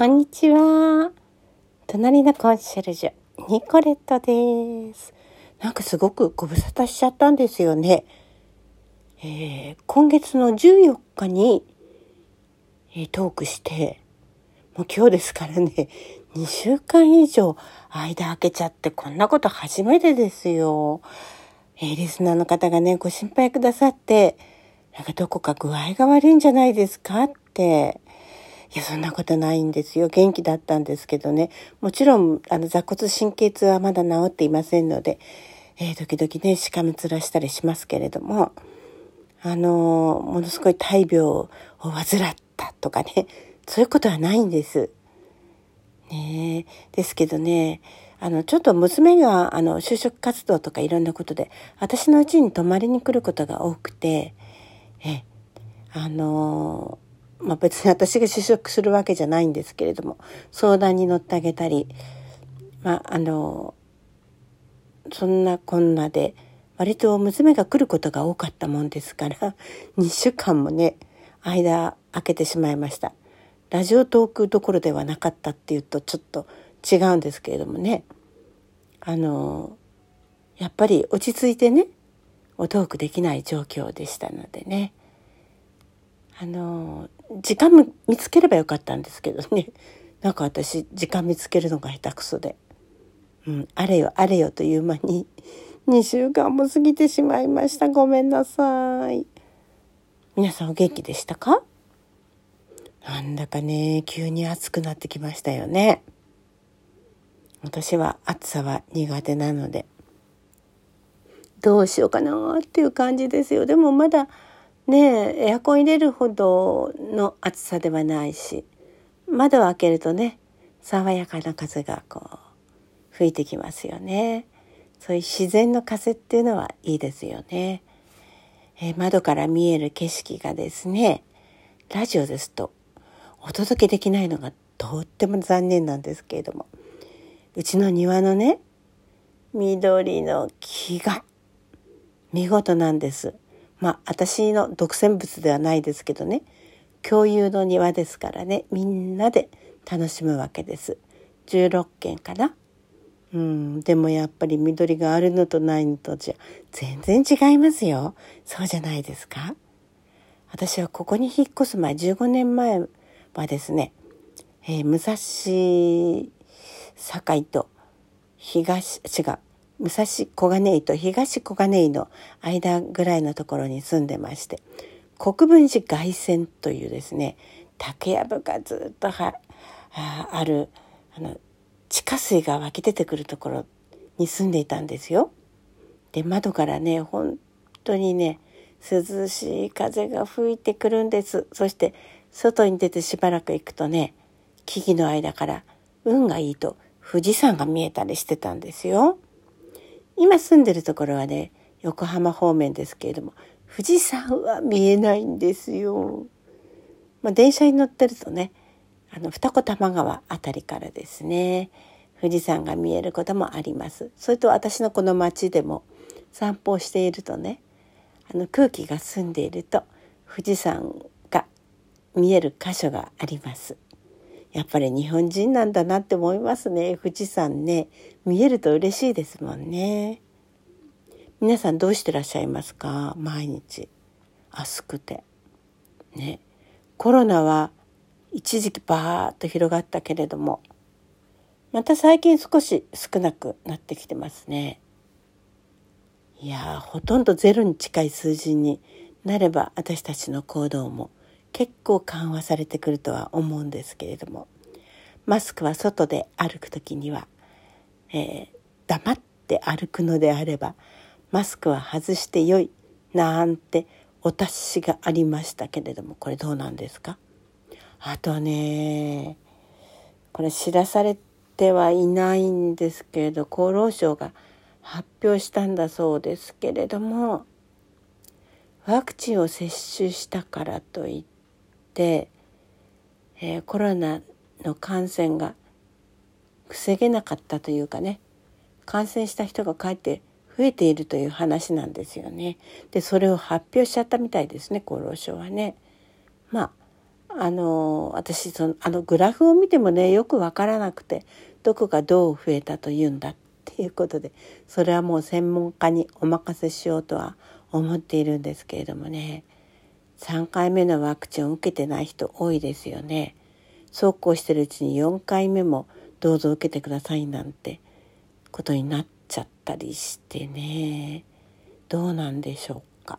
こんにちは。隣のコンシェルジュ、ニコレットです。なんかすごくご無沙汰しちゃったんですよね。えー、今月の14日に、えー、トークして、もう今日ですからね、2週間以上間空けちゃってこんなこと初めてですよ。えー、リスナーの方がね、ご心配くださって、なんかどこか具合が悪いんじゃないですかって。いや、そんなことないんですよ。元気だったんですけどね。もちろん、あの、座骨神経痛はまだ治っていませんので、えー、時々ね、しかめ面したりしますけれども、あのものすごい大病を患ったとかね、そういうことはないんです。ねですけどね、あの、ちょっと娘が、あの、就職活動とかいろんなことで、私の家に泊まりに来ることが多くて、え、あのまあ、別に私が就職するわけじゃないんですけれども、相談に乗ってあげたり、まあ、あのそんなこんなで、割と娘が来ることが多かったもんですから、2週間もね、間空けてしまいました。ラジオトークどころではなかったっていうとちょっと違うんですけれどもね。あの、やっぱり落ち着いてね、おトークできない状況でしたのでね。あの、時間も見つければよかったんですけどね。なんか私、時間見つけるのが下手くそで。うん、あれよあれよという間に 2週間も過ぎてしまいました。ごめんなさい。皆さんお元気でしたか？なんだかね、急に暑くなってきましたよね。私は暑さは苦手なので、どうしようかなっていう感じですよ。でもまだねえ、エアコン入れるほどの暑さではないし、窓を開けるとね、爽やかな風がこう、吹いてきますよね。そういう自然の風っていうのはいいですよね。えー、窓から見える景色がですね、ラジオですとお届けできないのがとっても残念なんですけれども、うちの庭のね、緑の木が見事なんです。まあ私の独占物ではないですけどね、共有の庭ですからね、みんなで楽しむわけです。16軒かな。うん、でもやっぱり緑があるのとないのとじゃ全然違いますよ。そうじゃないですか。私はここに引っ越す前、15年前はですね、えー、武蔵境と東、違う、武蔵小金井と東小金井の間ぐらいのところに住んでまして、国分寺外線というですね、竹やぶがずっとはある、あの、地下水が湧き出てくるところに住んでいたんですよ。で、窓からね、本当にね、涼しい風が吹いてくるんです。そして、外に出てしばらく行くとね、木々の間から運がいいと富士山が見えたりしてたんですよ。今住んでるところはね、横浜方面ですけれども、富士山は見えないんですよ。まあ、電車に乗ってるとね、あの、二子玉川あたりからですね、富士山が見えることもあります。それと私のこの町でも散歩をしているとね、あの空気が澄んでいると富士山が見える箇所があります。やっぱり日本人なんだなって思いますね。富士山ね、見えると嬉しいですもんね。皆さんどうしてらっしゃいますか？毎日。暑くて。ね。コロナは一時期バーッと広がったけれども、また最近少し少なくなってきてますね。いやほとんどゼロに近い数字になれば私たちの行動も結構緩和されてくるとは思うんですけれどもマスクは外で歩く時には、えー、黙って歩くのであればマスクは外してよいなんてお達しがありましたけれどもこれどうなんですか？あとねこれ知らされてはいないんですけれど厚労省が発表したんだそうですけれどもワクチンを接種したからといって、えー、コロナの感染が防げなかったというかね感染した人がかえって増えているという話なんですよね。でそれを発表しちゃったみたいですね厚労省はね。まああの私そのあのグラフを見てもねよく分からなくてどこがどう増えたというんだっていうことでそれはもう専門家にお任せしようとは思っているんですけれどもね3回目のワクチンを受けてない人多いですよね。そうこうしてるうちに4回目もどうぞ受けてくださいなんてことになっちゃったりしてねどうなんでしょうか。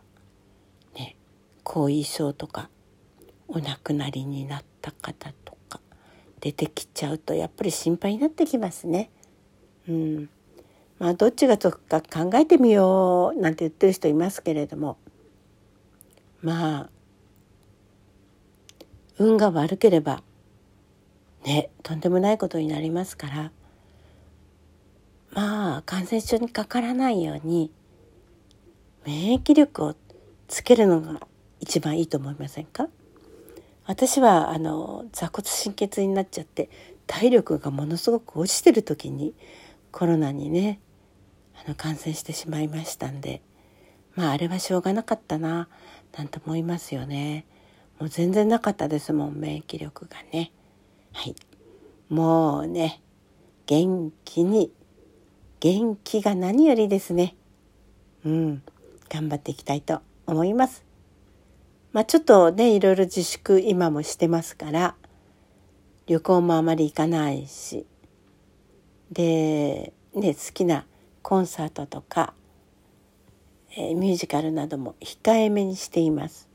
ね後遺症とかお亡くなりになった方とか出てきちゃうとやっぱり心配になってきますね。うん、まあどっちが得か考えてみようなんて言ってる人いますけれどもまあ運が悪ければねとんでもないことになりますからまあ感染症にかからないように免疫力をつけるのが一番いいと思いませんか？私はあの座骨神経痛になっちゃって体力がものすごく落ちてる時にコロナにねあの感染してしまいましたんでまああれはしょうがなかったな。なんて思いますよね。もう全然なかったですもん免疫力がね。はい。もうね元気に元気が何よりですね。うん。頑張っていきたいと思います。まあちょっとねいろいろ自粛今もしてますから旅行もあまり行かないし。で、ね、好きなコンサートとか、え、ミュージカルなども控えめにしています。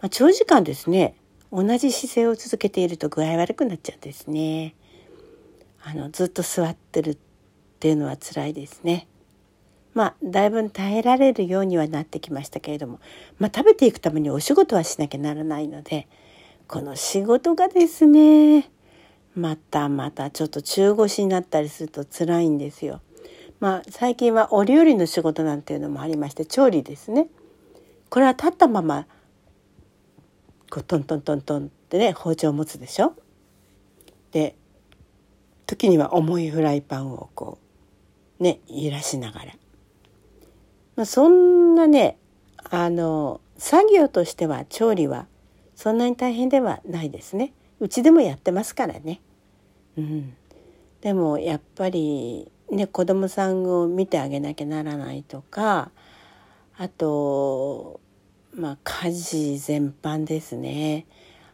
まあ、長時間ですね同じ姿勢を続けていると具合悪くなっちゃうんですね。あのずっと座ってるっていうのは辛いですね。まあだいぶ耐えられるようにはなってきましたけれども、まあ、食べていくためにお仕事はしなきゃならないのでこの仕事がですねまたまたちょっと中腰になったりすると辛いんですよ。まあ最近はお料理の仕事なんていうのもありまして調理ですね。これは立ったままこうトントントントンってね包丁を持つでしょ。で時には重いフライパンをこうね揺らしながら。まあ、そんなねあの作業としては調理はそんなに大変ではないですね。うちでもやってますからね。うん、でもやっぱりね子供さんを見てあげなきゃならないとかあとまあ家事全般ですね。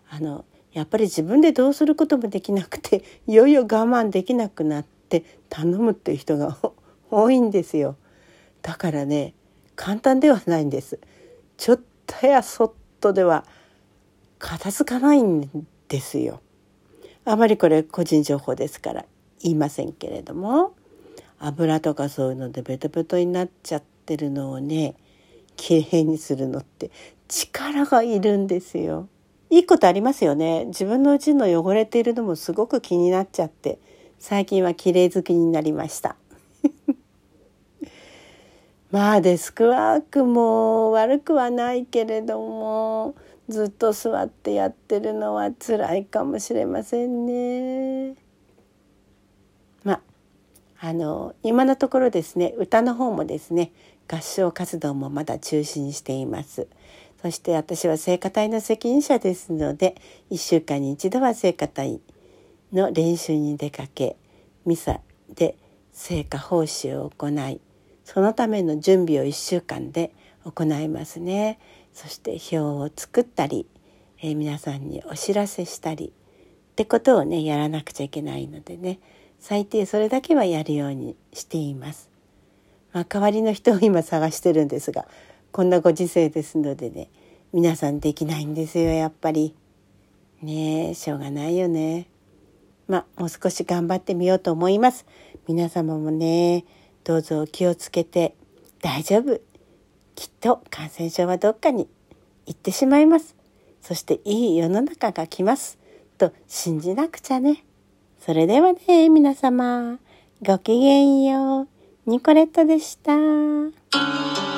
あのやっぱり自分でどうすることもできなくて いよいよ我慢できなくなって頼むっていう人が 多いんですよ。だからね簡単ではないんです。ちょっとやそっとでは片付かないんですよ。あまりこれ個人情報ですから言いませんけれども油とかそういうのでベトベトになっちゃってるのをねきれいにするのって力がいるんですよ。いいことありますよね。自分のうちの汚れているのもすごく気になっちゃって最近は綺麗好きになりました。まあデスクワークも悪くはないけれどもずっと座ってやってるのは辛いかもしれませんね。あの今のところですね歌の方もですね合唱活動もまだ中止にしています。そして私は聖歌隊の責任者ですので1週間に一度は聖歌隊の練習に出かけミサで聖歌奉仕を行いそのための準備を1週間で行いますね。そして表を作ったり、えー、皆さんにお知らせしたりってことをねやらなくちゃいけないのでね最低それだけはやるようにしています。まあ、代わりの人を今探してるんですがこんなご時世ですのでね皆さんできないんですよやっぱり。ねえしょうがないよね。まあもう少し頑張ってみようと思います。皆様もねどうぞ気をつけて大丈夫きっと感染症はどっかに行ってしまいます。そしていい世の中が来ます。と信じなくちゃね。それではね、皆様、ごきげんよう。ニコレットでした。